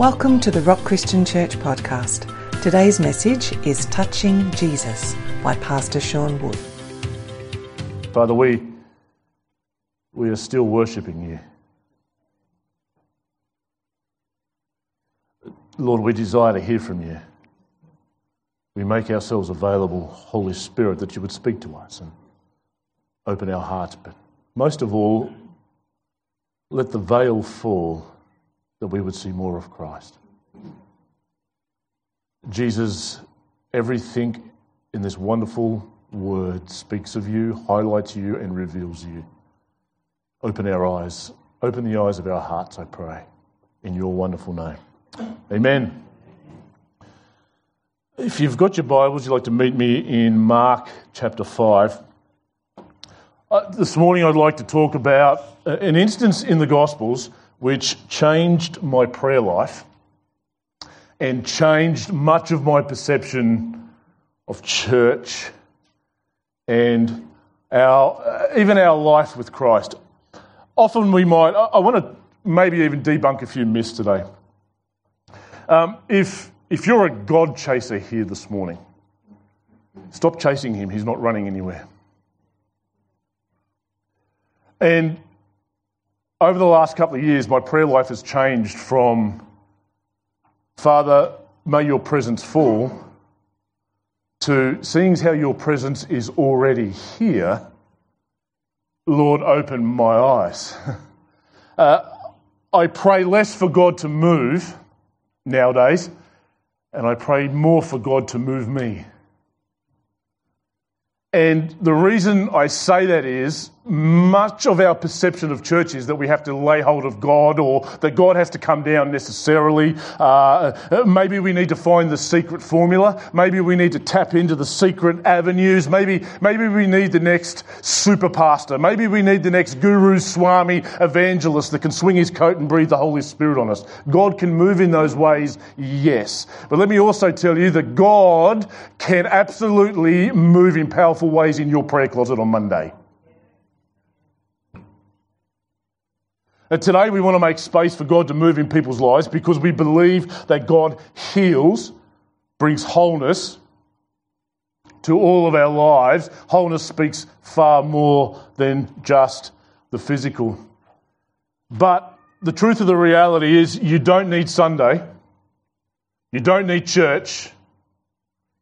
Welcome to the Rock Christian Church podcast. Today's message is Touching Jesus by Pastor Sean Wood. Father, we, we are still worshipping you. Lord, we desire to hear from you. We make ourselves available, Holy Spirit, that you would speak to us and open our hearts. But most of all, let the veil fall that we would see more of Christ. Jesus, everything in this wonderful word speaks of you, highlights you, and reveals you. Open our eyes, open the eyes of our hearts, I pray, in your wonderful name. Amen. If you've got your Bibles, you'd like to meet me in Mark chapter 5. Uh, this morning, I'd like to talk about uh, an instance in the Gospels which changed my prayer life and changed much of my perception of church and our, uh, even our life with Christ. Often we might, I, want to maybe even debunk a few myths today. Um, if, if you're a God chaser here this morning, stop chasing him, he's not running anywhere. And over the last couple of years, my prayer life has changed from, Father, may your presence fall, to seeing how your presence is already here, Lord, open my eyes. uh, I pray less for God to move nowadays, and I pray more for God to move me. And the reason I say that is much of our perception of church is that we have to lay hold of God or that God has to come down necessarily. Uh, maybe we need to find the secret formula. Maybe we need to tap into the secret avenues. Maybe, maybe we need the next super pastor. Maybe we need the next guru, swami, evangelist that can swing his coat and breathe the Holy Spirit on us. God can move in those ways, yes. But let me also tell you that God can absolutely move in powerful ways in your prayer closet on Monday. And today we want to make space for God to move in people's lives because we believe that God heals, brings wholeness to all of our lives. Wholeness speaks far more than just the physical. But the truth of the reality is you don't need Sunday. You don't need church.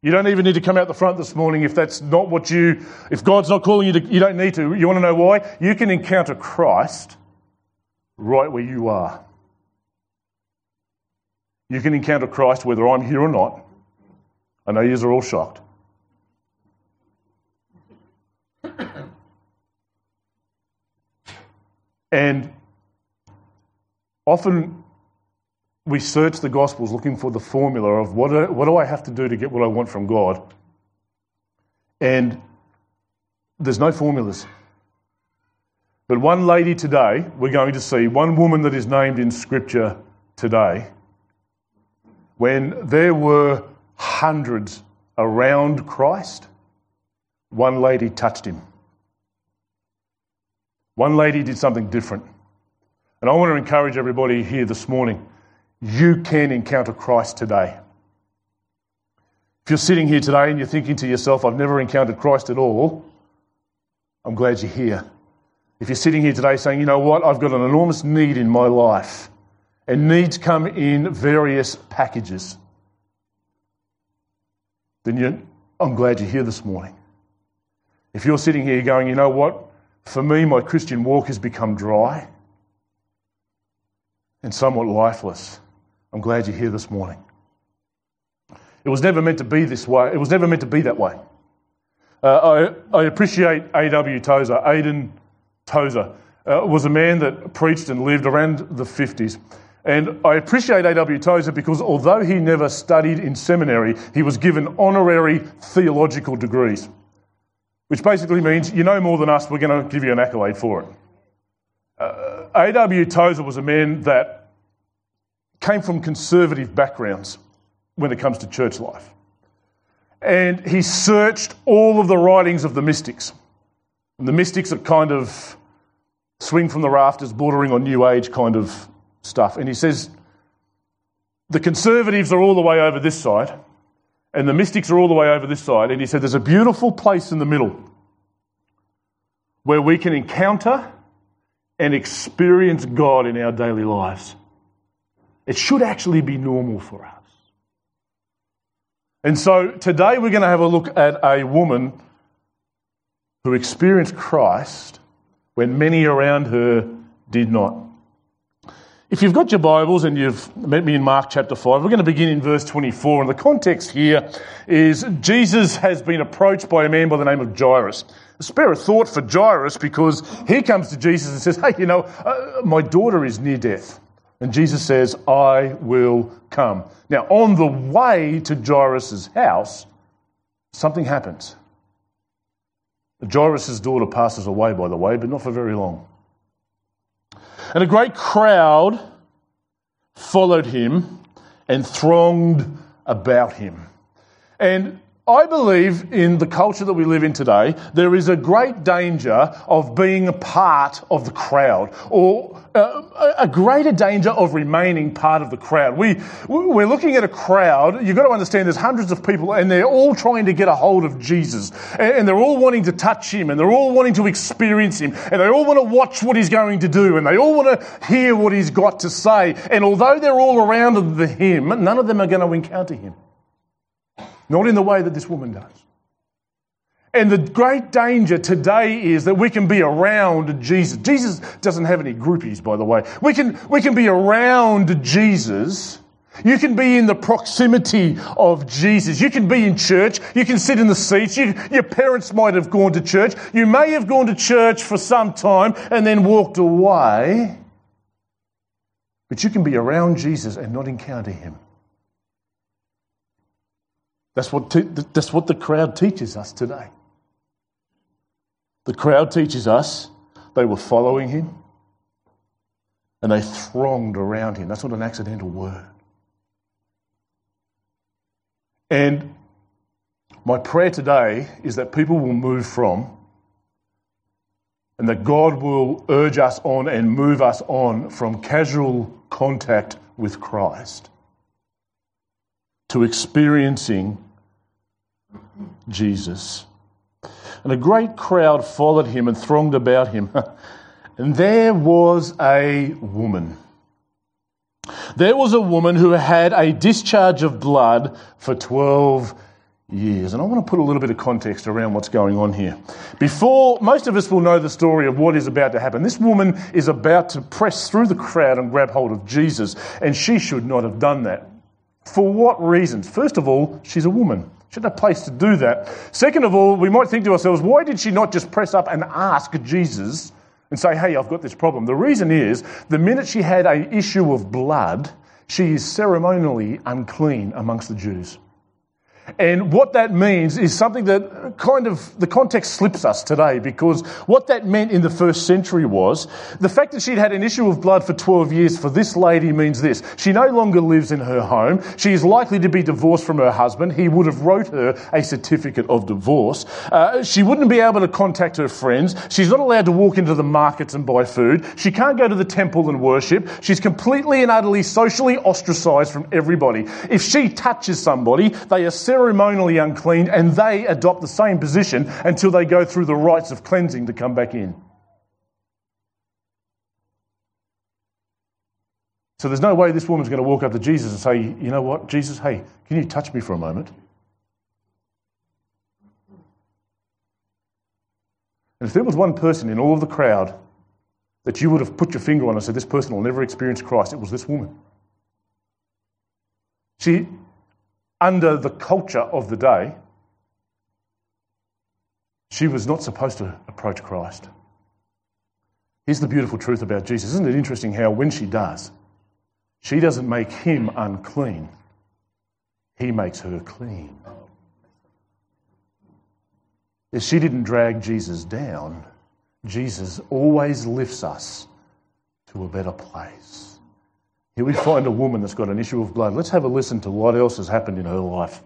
You don't even need to come out the front this morning if that's not what you, if God's not calling you to, you don't need to. You want to know why? You can encounter Christ right where you are. You can encounter Christ whether I'm here or not. I know you are all shocked. And often we search the Gospels looking for the formula of what do, what do I have to do to get what I want from God? And there's no formulas. But one lady today, we're going to see, one woman that is named in Scripture today, when there were hundreds around Christ, one lady touched him. One lady did something different. And I want to encourage everybody here this morning you can encounter Christ today. If you're sitting here today and you're thinking to yourself, I've never encountered Christ at all, I'm glad you're here. If you're sitting here today saying, you know what, I've got an enormous need in my life, and needs come in various packages, then I'm glad you're here this morning. If you're sitting here going, you know what, for me, my Christian walk has become dry and somewhat lifeless, I'm glad you're here this morning. It was never meant to be this way. It was never meant to be that way. Uh, I, I, appreciate A.W. Tozer, Aiden Tozer, uh, was a man that preached and lived around the 50s. And I appreciate A.W. Tozer because although he never studied in seminary, he was given honorary theological degrees, which basically means you know more than us, we're going to give you an accolade for it. Uh, A.W. Tozer was a man that came from conservative backgrounds when it comes to church life. And he searched all of the writings of the mystics. And the mystics are kind of swing from the rafters, bordering on New Age kind of stuff. And he says, the conservatives are all the way over this side, and the mystics are all the way over this side. And he said, There's a beautiful place in the middle where we can encounter and experience God in our daily lives. It should actually be normal for us. And so today we're going to have a look at a woman who experienced Christ when many around her did not. If you've got your Bibles and you've met me in Mark chapter 5, we're going to begin in verse 24. And the context here is Jesus has been approached by a man by the name of Jairus. Spare a thought for Jairus because he comes to Jesus and says, Hey, you know, uh, my daughter is near death. And Jesus says, I will come. Now, on the way to Jairus' house, something happens. Jairus' daughter passes away, by the way, but not for very long. And a great crowd followed him and thronged about him. And I believe in the culture that we live in today, there is a great danger of being a part of the crowd or uh, a greater danger of remaining part of the crowd. We, we're looking at a crowd, you've got to understand there's hundreds of people and they're all trying to get a hold of Jesus and they're all wanting to touch him and they're all wanting to experience him and they all want to watch what he's going to do and they all want to hear what he's got to say. And although they're all around the him, none of them are going to encounter him. Not in the way that this woman does. And the great danger today is that we can be around Jesus. Jesus doesn't have any groupies, by the way. We can, we can be around Jesus. You can be in the proximity of Jesus. You can be in church. You can sit in the seats. You, your parents might have gone to church. You may have gone to church for some time and then walked away. But you can be around Jesus and not encounter him. That's what, te- that's what the crowd teaches us today. The crowd teaches us they were following him and they thronged around him. That's not an accidental word. And my prayer today is that people will move from and that God will urge us on and move us on from casual contact with Christ to experiencing Jesus. And a great crowd followed him and thronged about him. and there was a woman. There was a woman who had a discharge of blood for 12 years. And I want to put a little bit of context around what's going on here. Before, most of us will know the story of what is about to happen. This woman is about to press through the crowd and grab hold of Jesus, and she should not have done that. For what reasons? First of all, she's a woman. She had no place to do that. Second of all, we might think to ourselves, why did she not just press up and ask Jesus and say, hey, I've got this problem? The reason is, the minute she had an issue of blood, she is ceremonially unclean amongst the Jews. And what that means is something that kind of the context slips us today because what that meant in the first century was the fact that she'd had an issue of blood for 12 years for this lady means this. She no longer lives in her home. She is likely to be divorced from her husband. He would have wrote her a certificate of divorce. Uh, she wouldn't be able to contact her friends. She's not allowed to walk into the markets and buy food. She can't go to the temple and worship. She's completely and utterly socially ostracized from everybody. If she touches somebody, they are ceremonially unclean and they adopt the same position until they go through the rites of cleansing to come back in. So there's no way this woman's going to walk up to Jesus and say, You know what, Jesus, hey, can you touch me for a moment? And if there was one person in all of the crowd that you would have put your finger on and said, This person will never experience Christ, it was this woman. She under the culture of the day, she was not supposed to approach Christ. Here's the beautiful truth about Jesus. Isn't it interesting how, when she does, she doesn't make him unclean, he makes her clean. If she didn't drag Jesus down, Jesus always lifts us to a better place. Here we find a woman that's got an issue of blood. Let's have a listen to what else has happened in her life.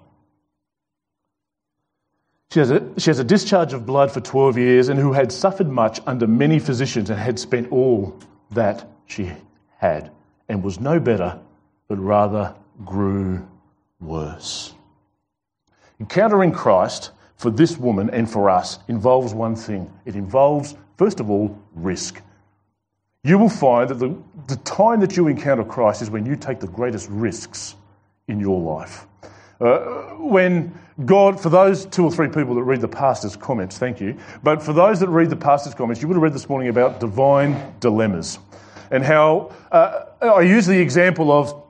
She has, a, she has a discharge of blood for 12 years and who had suffered much under many physicians and had spent all that she had and was no better, but rather grew worse. Encountering Christ for this woman and for us involves one thing it involves, first of all, risk. You will find that the, the time that you encounter Christ is when you take the greatest risks in your life. Uh, when God, for those two or three people that read the pastor's comments, thank you, but for those that read the pastor's comments, you would have read this morning about divine dilemmas and how uh, I use the example of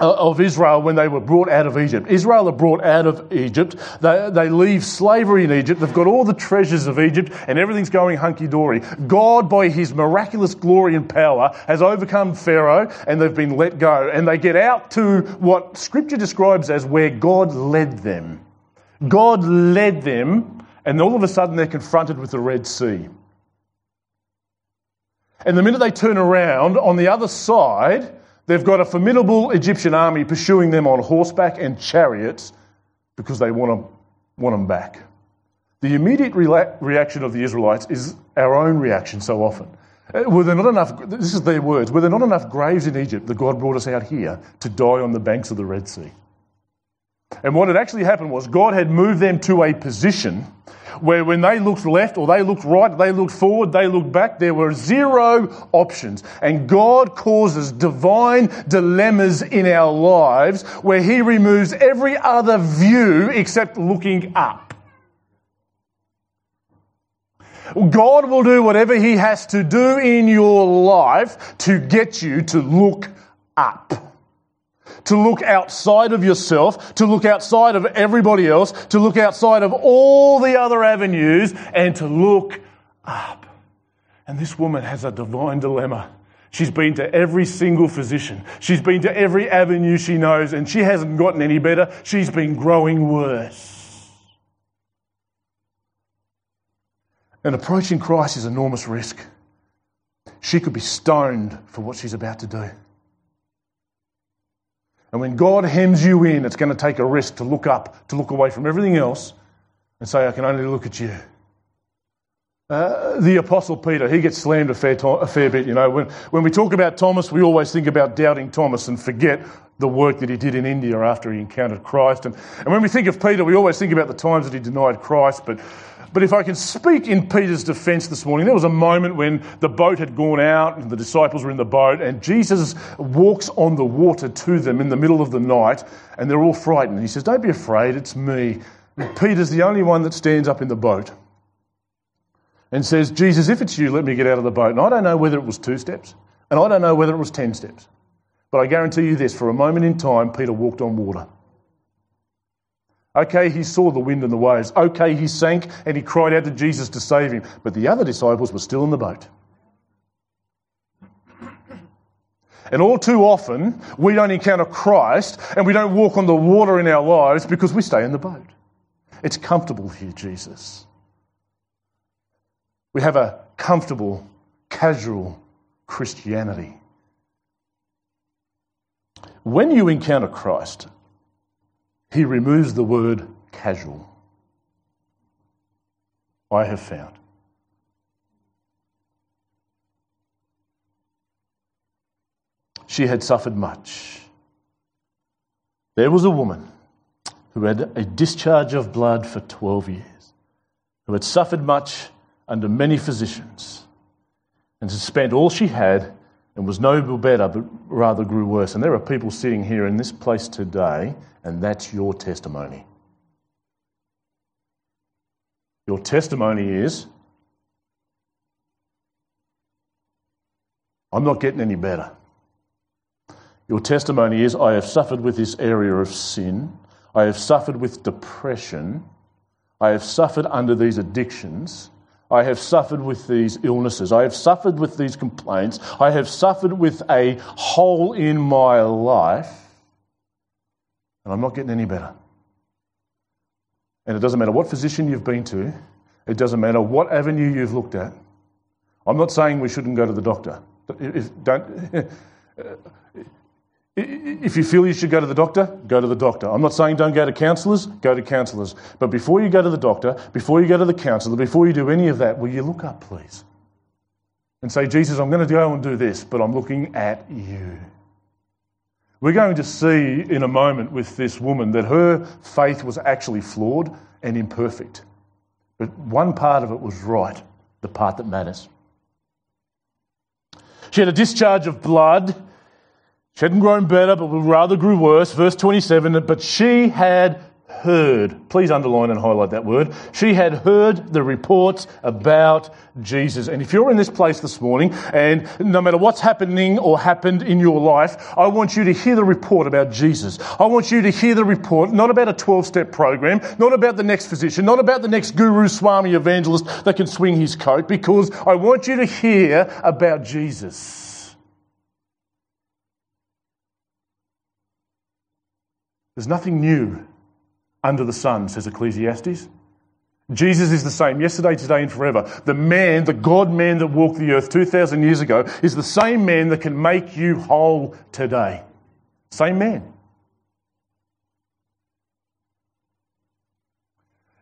Uh, of Israel when they were brought out of Egypt. Israel are brought out of Egypt. They, they leave slavery in Egypt. They've got all the treasures of Egypt and everything's going hunky dory. God, by his miraculous glory and power, has overcome Pharaoh and they've been let go. And they get out to what scripture describes as where God led them. God led them, and all of a sudden they're confronted with the Red Sea. And the minute they turn around, on the other side, They've got a formidable Egyptian army pursuing them on horseback and chariots because they want them, want them back. The immediate re- reaction of the Israelites is our own reaction so often. Uh, were there not enough, this is their words, were there not enough graves in Egypt that God brought us out here to die on the banks of the Red Sea? And what had actually happened was God had moved them to a position where when they looked left or they looked right, they looked forward, they looked back, there were zero options. And God causes divine dilemmas in our lives where He removes every other view except looking up. God will do whatever He has to do in your life to get you to look up to look outside of yourself, to look outside of everybody else, to look outside of all the other avenues, and to look up. And this woman has a divine dilemma. She's been to every single physician. She's been to every avenue she knows, and she hasn't gotten any better. She's been growing worse. And approaching Christ is enormous risk. She could be stoned for what she's about to do. And when God hems you in, it's going to take a risk to look up, to look away from everything else and say, I can only look at you. Uh, the Apostle Peter, he gets slammed a fair, to- a fair bit. You know, when, when we talk about Thomas, we always think about doubting Thomas and forget the work that he did in India after he encountered Christ. And, and when we think of Peter, we always think about the times that he denied Christ. But but if I can speak in Peter's defense this morning, there was a moment when the boat had gone out and the disciples were in the boat, and Jesus walks on the water to them in the middle of the night, and they're all frightened. He says, Don't be afraid, it's me. And Peter's the only one that stands up in the boat and says, Jesus, if it's you, let me get out of the boat. And I don't know whether it was two steps, and I don't know whether it was ten steps. But I guarantee you this for a moment in time, Peter walked on water. Okay, he saw the wind and the waves. Okay, he sank and he cried out to Jesus to save him. But the other disciples were still in the boat. And all too often, we don't encounter Christ and we don't walk on the water in our lives because we stay in the boat. It's comfortable here, Jesus. We have a comfortable, casual Christianity. When you encounter Christ, he removes the word casual. I have found. She had suffered much. There was a woman who had a discharge of blood for 12 years, who had suffered much under many physicians, and had spent all she had and was no better, but rather grew worse. And there are people sitting here in this place today and that's your testimony. Your testimony is I'm not getting any better. Your testimony is I have suffered with this area of sin. I have suffered with depression. I have suffered under these addictions. I have suffered with these illnesses. I have suffered with these complaints. I have suffered with a hole in my life and I'm not getting any better. And it doesn't matter what physician you've been to, it doesn't matter what avenue you've looked at. I'm not saying we shouldn't go to the doctor. If, don't, if you feel you should go to the doctor, go to the doctor. I'm not saying don't go to counsellors, go to counsellors. But before you go to the doctor, before you go to the counsellor, before you do any of that, will you look up, please? And say, Jesus, I'm going to go and do this, but I'm looking at you. We're going to see in a moment with this woman that her faith was actually flawed and imperfect. But one part of it was right, the part that matters. She had a discharge of blood. She hadn't grown better, but rather grew worse. Verse 27 But she had heard, please underline and highlight that word. She had heard the reports about Jesus. And if you're in this place this morning, and no matter what's happening or happened in your life, I want you to hear the report about Jesus. I want you to hear the report, not about a 12 step program, not about the next physician, not about the next guru, swami, evangelist that can swing his coat, because I want you to hear about Jesus. There's nothing new under the sun, says Ecclesiastes. Jesus is the same yesterday, today, and forever. The man, the God man that walked the earth 2,000 years ago, is the same man that can make you whole today. Same man.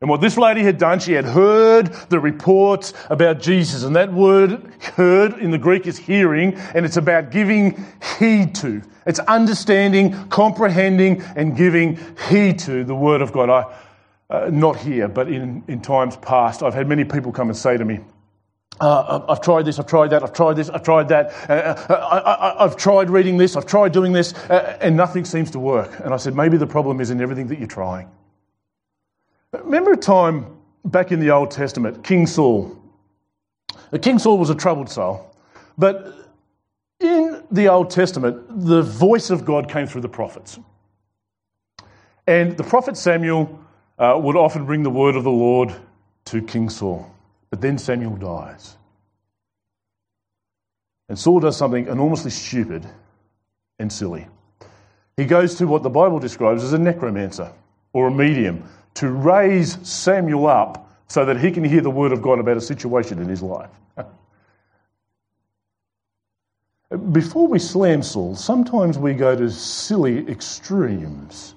And what this lady had done, she had heard the reports about Jesus. And that word heard in the Greek is hearing, and it's about giving heed to. It's understanding, comprehending, and giving heed to the Word of God. I, uh, not here, but in, in times past, I've had many people come and say to me, uh, I've tried this, I've tried that, I've tried this, I've tried that, uh, uh I, have tried reading this, I've tried doing this, uh, and nothing seems to work. And I said, maybe the problem is in everything that you're trying. Remember a time back in the Old Testament, King Saul. King Saul was a troubled soul, but in the Old Testament, the voice of God came through the prophets. And the prophet Samuel uh, would often bring the word of the Lord to King Saul. But then Samuel dies. And Saul does something enormously stupid and silly. He goes to what the Bible describes as a necromancer or a medium to raise Samuel up so that he can hear the word of God about a situation in his life. Before we slam Saul, sometimes we go to silly extremes.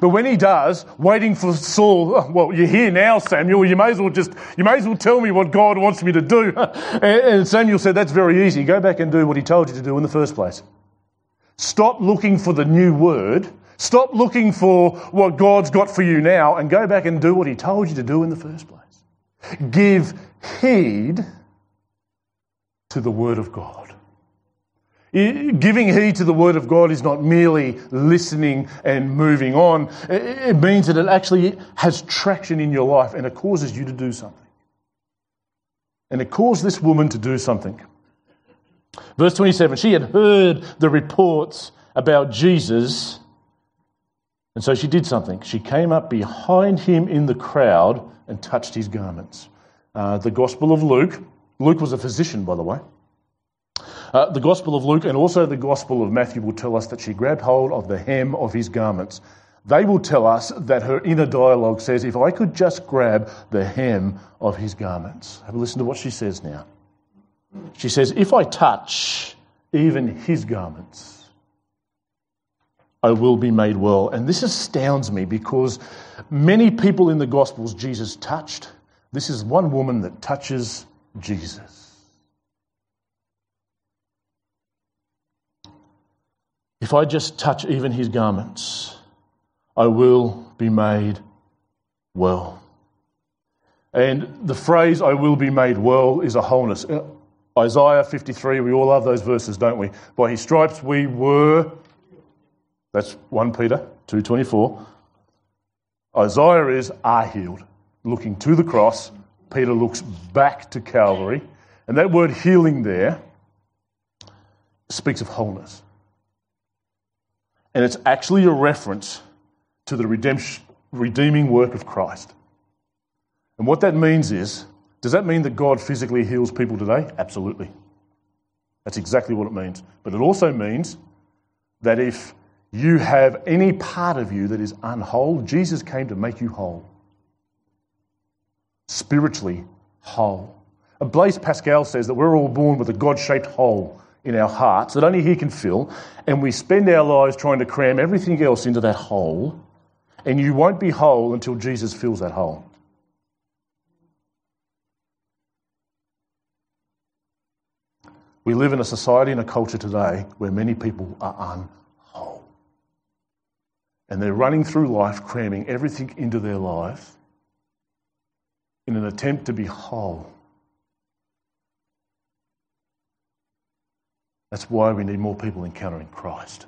But when he does, waiting for Saul, well, you're here now, Samuel. You may as well just, you may as well tell me what God wants me to do. and Samuel said, that's very easy. Go back and do what he told you to do in the first place. Stop looking for the new word Stop looking for what God's got for you now and go back and do what He told you to do in the first place. Give heed to the Word of God. Giving heed to the Word of God is not merely listening and moving on. It means that it actually has traction in your life and it causes you to do something. And it caused this woman to do something. Verse 27 She had heard the reports about Jesus and so she did something. She came up behind him in the crowd and touched his garments. Uh, the Gospel of Luke, Luke was a physician, by the way. Uh, the Gospel of Luke and also the Gospel of Matthew will tell us that she grabbed hold of the hem of his garments. They will tell us that her inner dialogue says, If I could just grab the hem of his garments. Have a listen to what she says now. She says, If I touch even his garments, I will be made well. And this astounds me because many people in the Gospels Jesus touched. This is one woman that touches Jesus. If I just touch even his garments, I will be made well. And the phrase, I will be made well, is a wholeness. Uh, Isaiah 53, we all love those verses, don't we? By his stripes we were that's 1 Peter 2.24. Isaiah is are healed. Looking to the cross, Peter looks back to Calvary. And that word healing there speaks of wholeness. And it's actually a reference to the redemption, redeeming work of Christ. And what that means is, does that mean that God physically heals people today? Absolutely. That's exactly what it means. But it also means that if you have any part of you that is unwhole, Jesus came to make you whole. Spiritually whole. Blaise Pascal says that we're all born with a God shaped hole in our hearts that only He can fill, and we spend our lives trying to cram everything else into that hole, and you won't be whole until Jesus fills that hole. We live in a society and a culture today where many people are unwhole And they're running through life, cramming everything into their life in an attempt to be whole. That's why we need more people encountering Christ.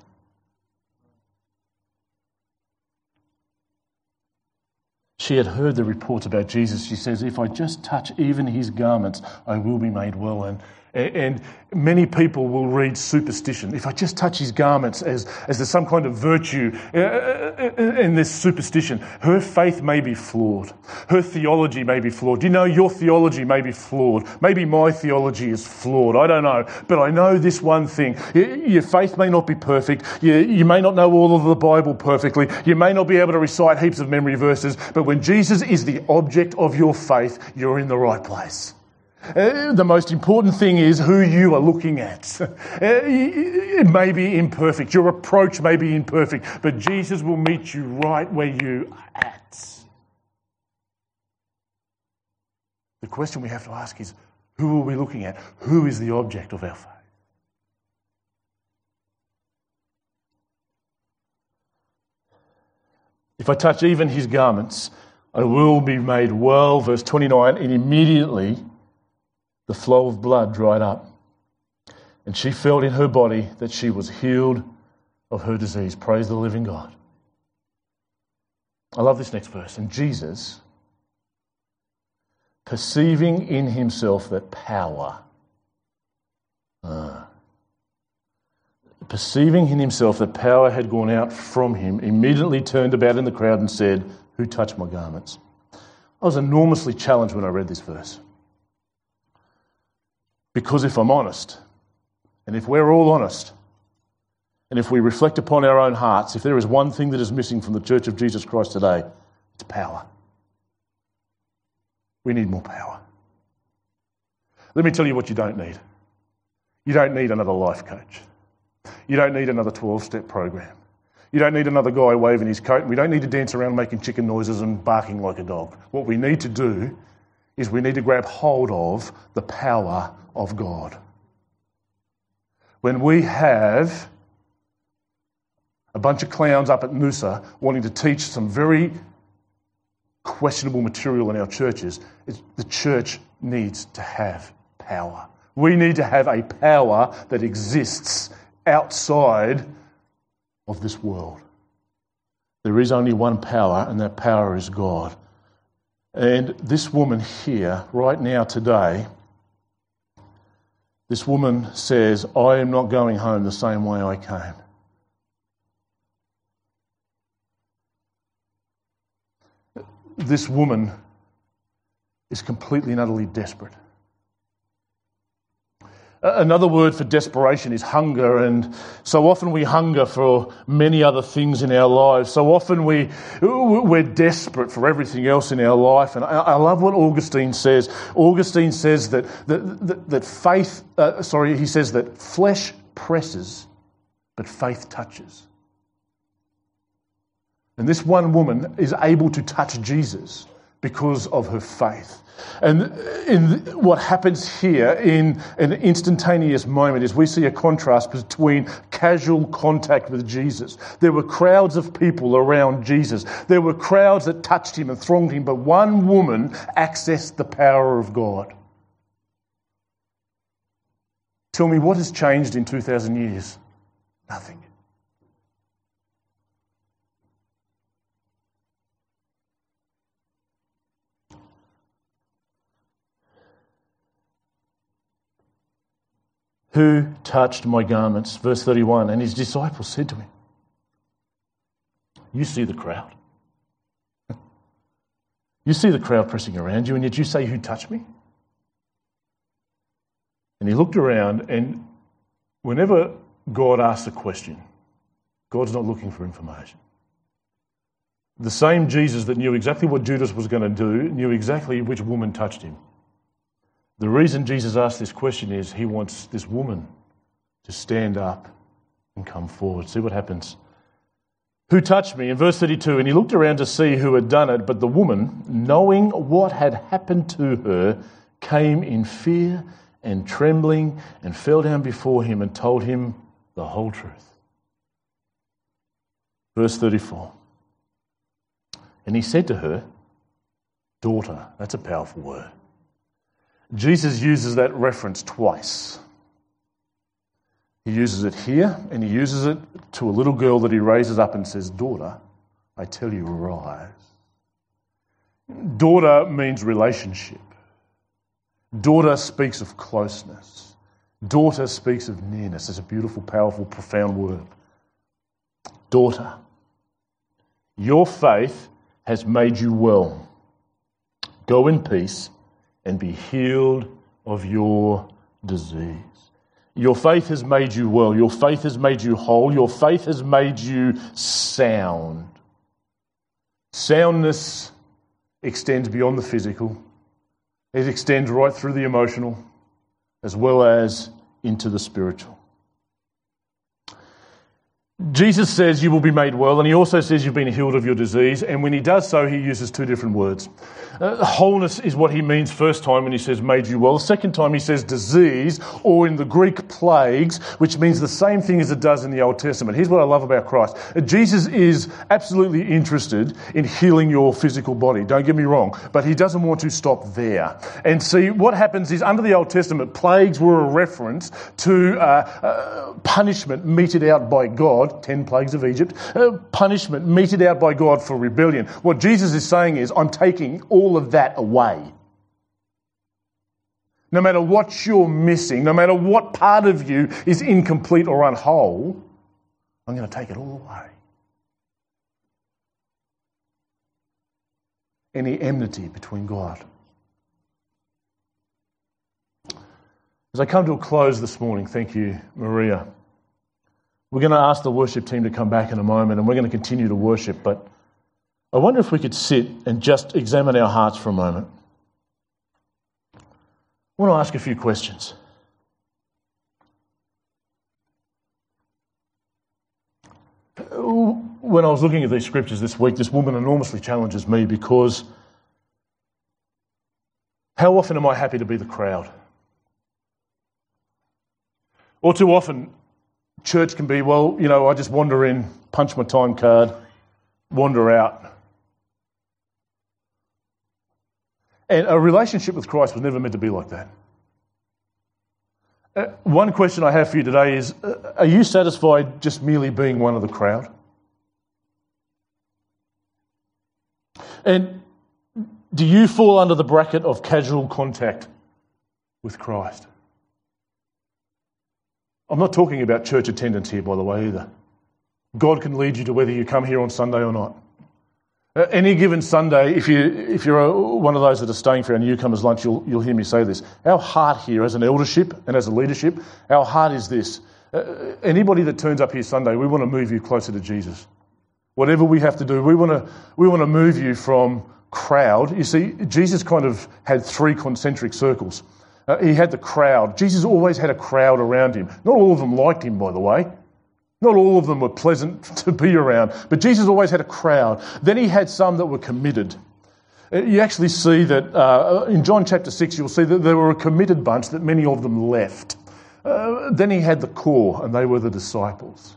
She had heard the reports about Jesus. She says, If I just touch even his garments, I will be made well. And and many people will read superstition. If I just touch his garments as, as there's some kind of virtue uh, uh, uh, in this superstition, her faith may be flawed. Her theology may be flawed. You know your theology may be flawed? Maybe my theology is flawed. I don't know. But I know this one thing. Your faith may not be perfect. You, you may not know all of the Bible perfectly. You may not be able to recite heaps of memory verses. But when Jesus is the object of your faith, you're in the right place. Uh, the most important thing is who you are looking at. Uh, it may be imperfect, your approach may be imperfect, but Jesus will meet you right where you are at. The question we have to ask is who are we looking at? Who is the object of our faith? If I touch even his garments, I will be made well. Verse 29, and immediately the flow of blood dried up. And she felt in her body that she was healed of her disease. Praise the living God. I love this next verse. And Jesus, perceiving in himself that power, uh, perceiving in himself that power had gone out from him, immediately turned about in the crowd and said, Who touched my garments? I was enormously challenged when I read this verse. Because if I'm honest, and if we're all honest, and if we reflect upon our own hearts, if there is one thing that is missing from the Church of Jesus Christ today, it's power. We need more power. Let me tell you what you don't need. You don't need another life coach. You don't need another 12 step program. You don't need another guy waving his coat. We don't need to dance around making chicken noises and barking like a dog. What we need to do is we need to grab hold of the power of God. When we have a bunch of clowns up at Noosa wanting to teach some very questionable material in our churches, the church needs to have power. We need to have a power that exists outside of this world. There is only one power, and that power is God. And this woman here, right now, today, this woman says, I am not going home the same way I came. This woman is completely and utterly desperate. Another word for desperation is hunger, and so often we hunger for many other things in our lives. So often we, we're desperate for everything else in our life. And I, love what Augustine says. Augustine says that, that, that, that faith, uh, sorry, he says that flesh presses, but faith touches. And this one woman is able to touch Jesus because of her faith. And in what happens here in an instantaneous moment is we see a contrast between casual contact with Jesus. There were crowds of people around Jesus. There were crowds that touched him and thronged him, but one woman accessed the power of God. Tell me what has changed in 2,000 years? Nothing. Who touched my garments? Verse 31. And his disciples said to him, You see the crowd. You see the crowd pressing around you, and yet you say, Who touched me? And he looked around, and whenever God asks a question, God's not looking for information. The same Jesus that knew exactly what Judas was going to do knew exactly which woman touched him. The reason Jesus asked this question is he wants this woman to stand up and come forward. See what happens. Who touched me? In verse 32, and he looked around to see who had done it, but the woman, knowing what had happened to her, came in fear and trembling and fell down before him and told him the whole truth. Verse 34. And he said to her, Daughter, that's a powerful word. Jesus uses that reference twice. He uses it here and he uses it to a little girl that he raises up and says, Daughter, I tell you, arise. Daughter means relationship. Daughter speaks of closeness. Daughter speaks of nearness. It's a beautiful, powerful, profound word. Daughter, your faith has made you well. Go in peace and be healed of your disease. Your faith has made you well. Your faith has made you whole. Your faith has made you sound. Soundness extends beyond the physical, it extends right through the emotional as well as into the spiritual. Jesus says you will be made well, and he also says you've been healed of your disease. And when he does so, he uses two different words. Uh, wholeness is what he means first time when he says made you well. The second time he says disease, or in the Greek plagues, which means the same thing as it does in the Old Testament. Here's what I love about Christ uh, Jesus is absolutely interested in healing your physical body. Don't get me wrong, but he doesn't want to stop there. And see, what happens is under the Old Testament, plagues were a reference to uh, uh, punishment meted out by God God, 10 plagues of Egypt, uh, punishment meted out by God for rebellion. What Jesus is saying is, I'm taking all of that away. No matter what you're missing, no matter what part of you is incomplete or unwhole, I'm going to take it all away. Any enmity between God. As I come to a close this morning, thank you, Maria. We're going to ask the worship team to come back in a moment and we're going to continue to worship, but I wonder if we could sit and just examine our hearts for a moment. I want to ask a few questions. When I was looking at these scriptures this week, this woman enormously challenges me because how often am I happy to be the crowd? Or too often, church can be, well, you know, I just wander in, punch my time card, wander out. And a relationship with Christ was never meant to be like that. Uh, one question I have for you today is uh, Are you satisfied just merely being one of the crowd? And do you fall under the bracket of casual contact with Christ? I'm not talking about church attendance here, by the way, either. God can lead you to whether you come here on Sunday or not. Uh, any given Sunday, if, you, if you're a, one of those that are staying for our newcomers' lunch, you'll, you'll hear me say this. Our heart here, as an eldership and as a leadership, our heart is this. Uh, anybody that turns up here Sunday, we want to move you closer to Jesus. Whatever we have to do, we want to, we want to move you from crowd. You see, Jesus kind of had three concentric circles. Uh, he had the crowd. Jesus always had a crowd around him. Not all of them liked him, by the way. Not all of them were pleasant to be around, but Jesus always had a crowd. Then he had some that were committed. Uh, you actually see that uh, in John chapter 6, you'll see that there were a committed bunch that many of them left. Uh, then he had the core, and they were the disciples.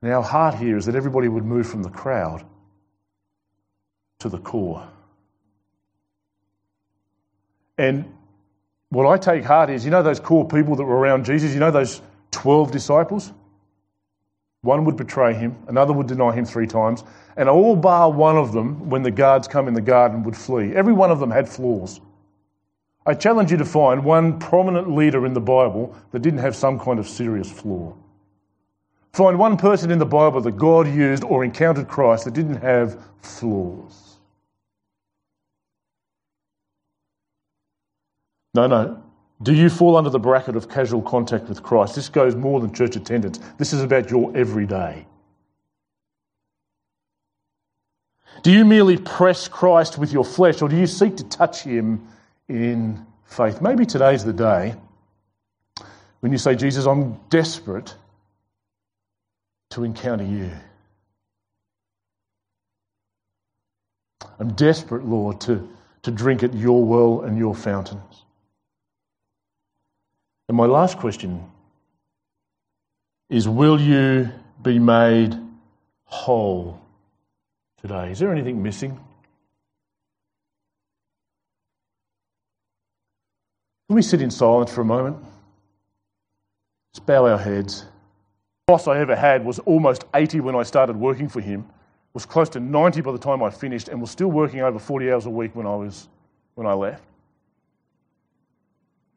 Now, our heart here is that everybody would move from the crowd to the core. And what I take heart is, you know, those core people that were around Jesus, you know, those 12 disciples? One would betray him, another would deny him three times, and all bar one of them, when the guards come in the garden, would flee. Every one of them had flaws. I challenge you to find one prominent leader in the Bible that didn't have some kind of serious flaw. Find one person in the Bible that God used or encountered Christ that didn't have flaws. No, no. Do you fall under the bracket of casual contact with Christ? This goes more than church attendance. This is about your everyday. Do you merely press Christ with your flesh, or do you seek to touch him in faith? Maybe today's the day when you say, Jesus, I'm desperate to encounter you. I'm desperate, Lord, to, to drink at your well and your fountains. And my last question is Will you be made whole today. Is there anything missing? Can we sit in silence for a moment? Just bow our heads. The boss I ever had was almost 80 when I started working for him, was close to 90 by the time I finished, and was still working over 40 hours a week when I, was, when I left.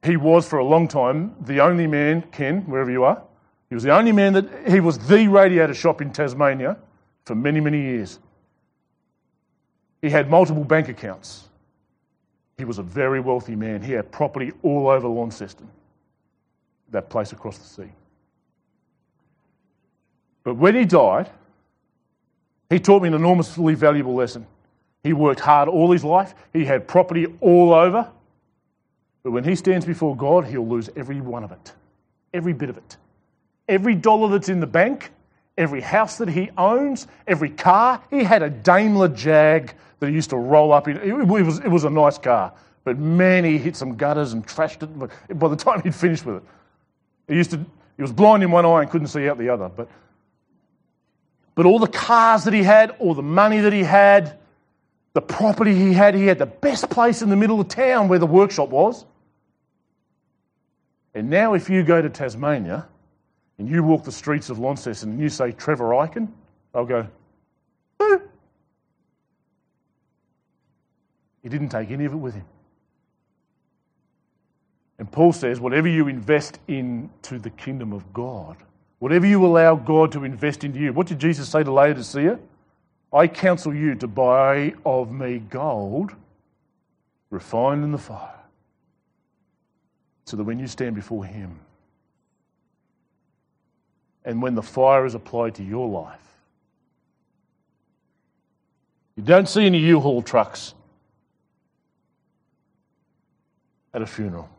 He was, for a long time, the only man, Ken, wherever you are, he was the only man that, he was the radiator shop in Tasmania for many, many years. He had multiple bank accounts. He was a very wealthy man. He had property all over Launceston, that place across the sea. But when he died, he taught me an enormously valuable lesson. He worked hard all his life, he had property all over. But when he stands before God, he'll lose every one of it, every bit of it. Every dollar that's in the bank, every house that he owns, every car. He had a Daimler Jag that he used to roll up in. It was, it was a nice car, but man, he hit some gutters and trashed it by the time he'd finished with it. He, used to, he was blind in one eye and couldn't see out the other. But, but all the cars that he had, all the money that he had, the property he had, he had the best place in the middle of town where the workshop was. And now, if you go to Tasmania and you walk the streets of Launceston and you say Trevor Eichen, they'll go, Who? He didn't take any of it with him. And Paul says, whatever you invest into the kingdom of God, whatever you allow God to invest into you, what did Jesus say to Laodicea? I counsel you to buy of me gold refined in the fire so that when you stand before Him and when the fire is applied to your life, you don't see any U Haul trucks at a funeral.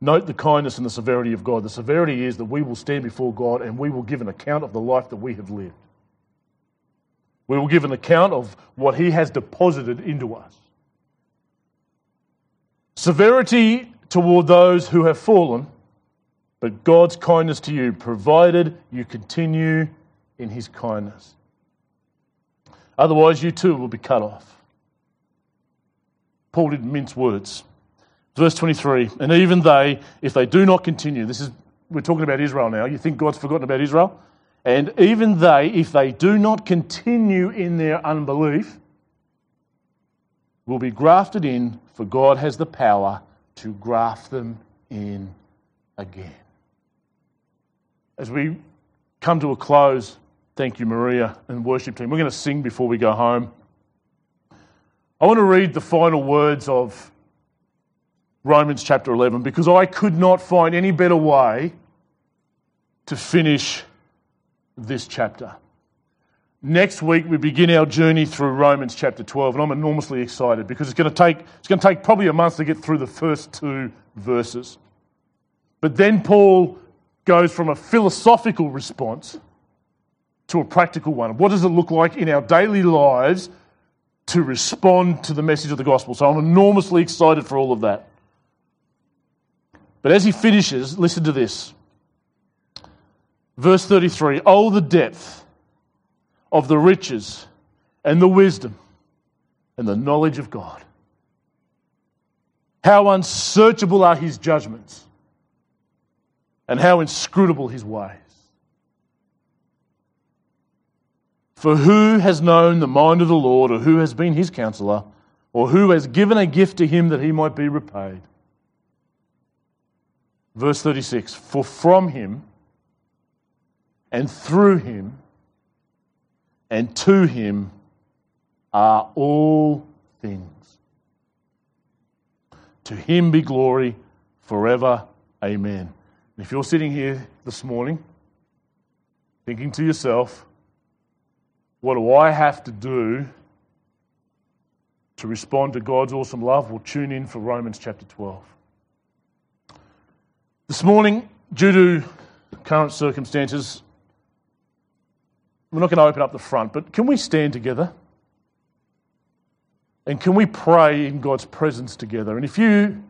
Note the kindness and the severity of God. The severity is that we will stand before God and we will give an account of the life that we have lived. We will give an account of what He has deposited into us. Severity toward those who have fallen, but God's kindness to you, provided you continue in his kindness. Otherwise, you too will be cut off. Paul didn't mince words. Verse 23 And even they, if they do not continue, this is, we're talking about Israel now. You think God's forgotten about Israel? And even they, if they do not continue in their unbelief, will be grafted in, for God has the power to graft them in again. As we come to a close, thank you, Maria and worship team. We're going to sing before we go home. I want to read the final words of Romans chapter 11 because I could not find any better way to finish this chapter. Next week, we begin our journey through Romans chapter 12, and I'm enormously excited because it's going to take, it's going to take probably a month to get through the first two verses. But then Paul goes from a philosophical response to a practical one. What does it look like in our daily lives to respond to the message of the gospel? So I'm enormously excited for all of that. But as he finishes, listen to this. Verse 33 Oh, the depth of the riches and the wisdom and the knowledge of God. How unsearchable are his judgments and how inscrutable his ways. For who has known the mind of the Lord, or who has been his counselor, or who has given a gift to him that he might be repaid? Verse 36 For from him and through him and to him are all things. To him be glory forever. Amen. If you're sitting here this morning thinking to yourself, what do I have to do to respond to God's awesome love? Well, tune in for Romans chapter 12. This morning, due to current circumstances, we're not going to open up the front, but can we stand together? And can we pray in God's presence together? And if you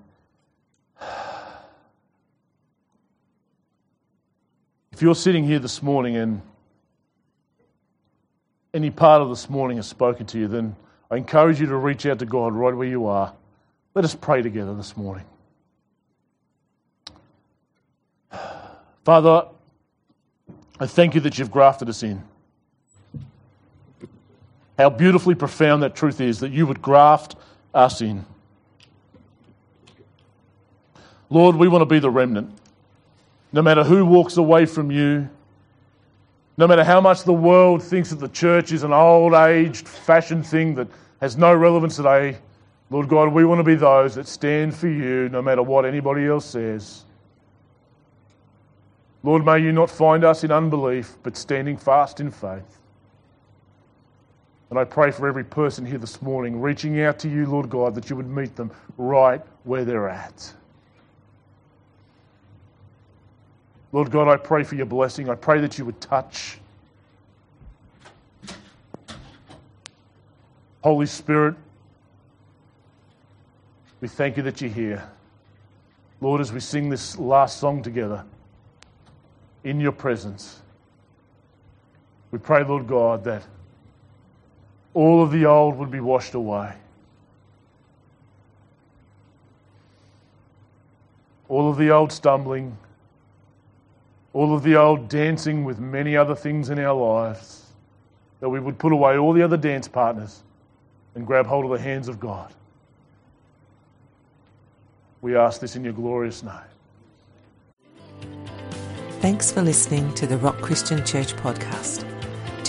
if you're sitting here this morning and any part of this morning has spoken to you, then I encourage you to reach out to God right where you are. Let us pray together this morning. Father, I thank you that you've grafted us in. How beautifully profound that truth is that you would graft us in. Lord, we want to be the remnant. No matter who walks away from you, no matter how much the world thinks that the church is an old aged fashioned thing that has no relevance today, Lord God, we want to be those that stand for you no matter what anybody else says. Lord, may you not find us in unbelief, but standing fast in faith. And I pray for every person here this morning, reaching out to you, Lord God, that you would meet them right where they're at. Lord God, I pray for your blessing. I pray that you would touch. Holy Spirit, we thank you that you're here. Lord, as we sing this last song together, in your presence, we pray, Lord God, that all of the old would be washed away. All of the old stumbling, all of the old dancing with many other things in our lives, that we would put away all the other dance partners and grab hold of the hands of God. We ask this in your glorious name. Thanks for listening to the Rock Christian Church podcast.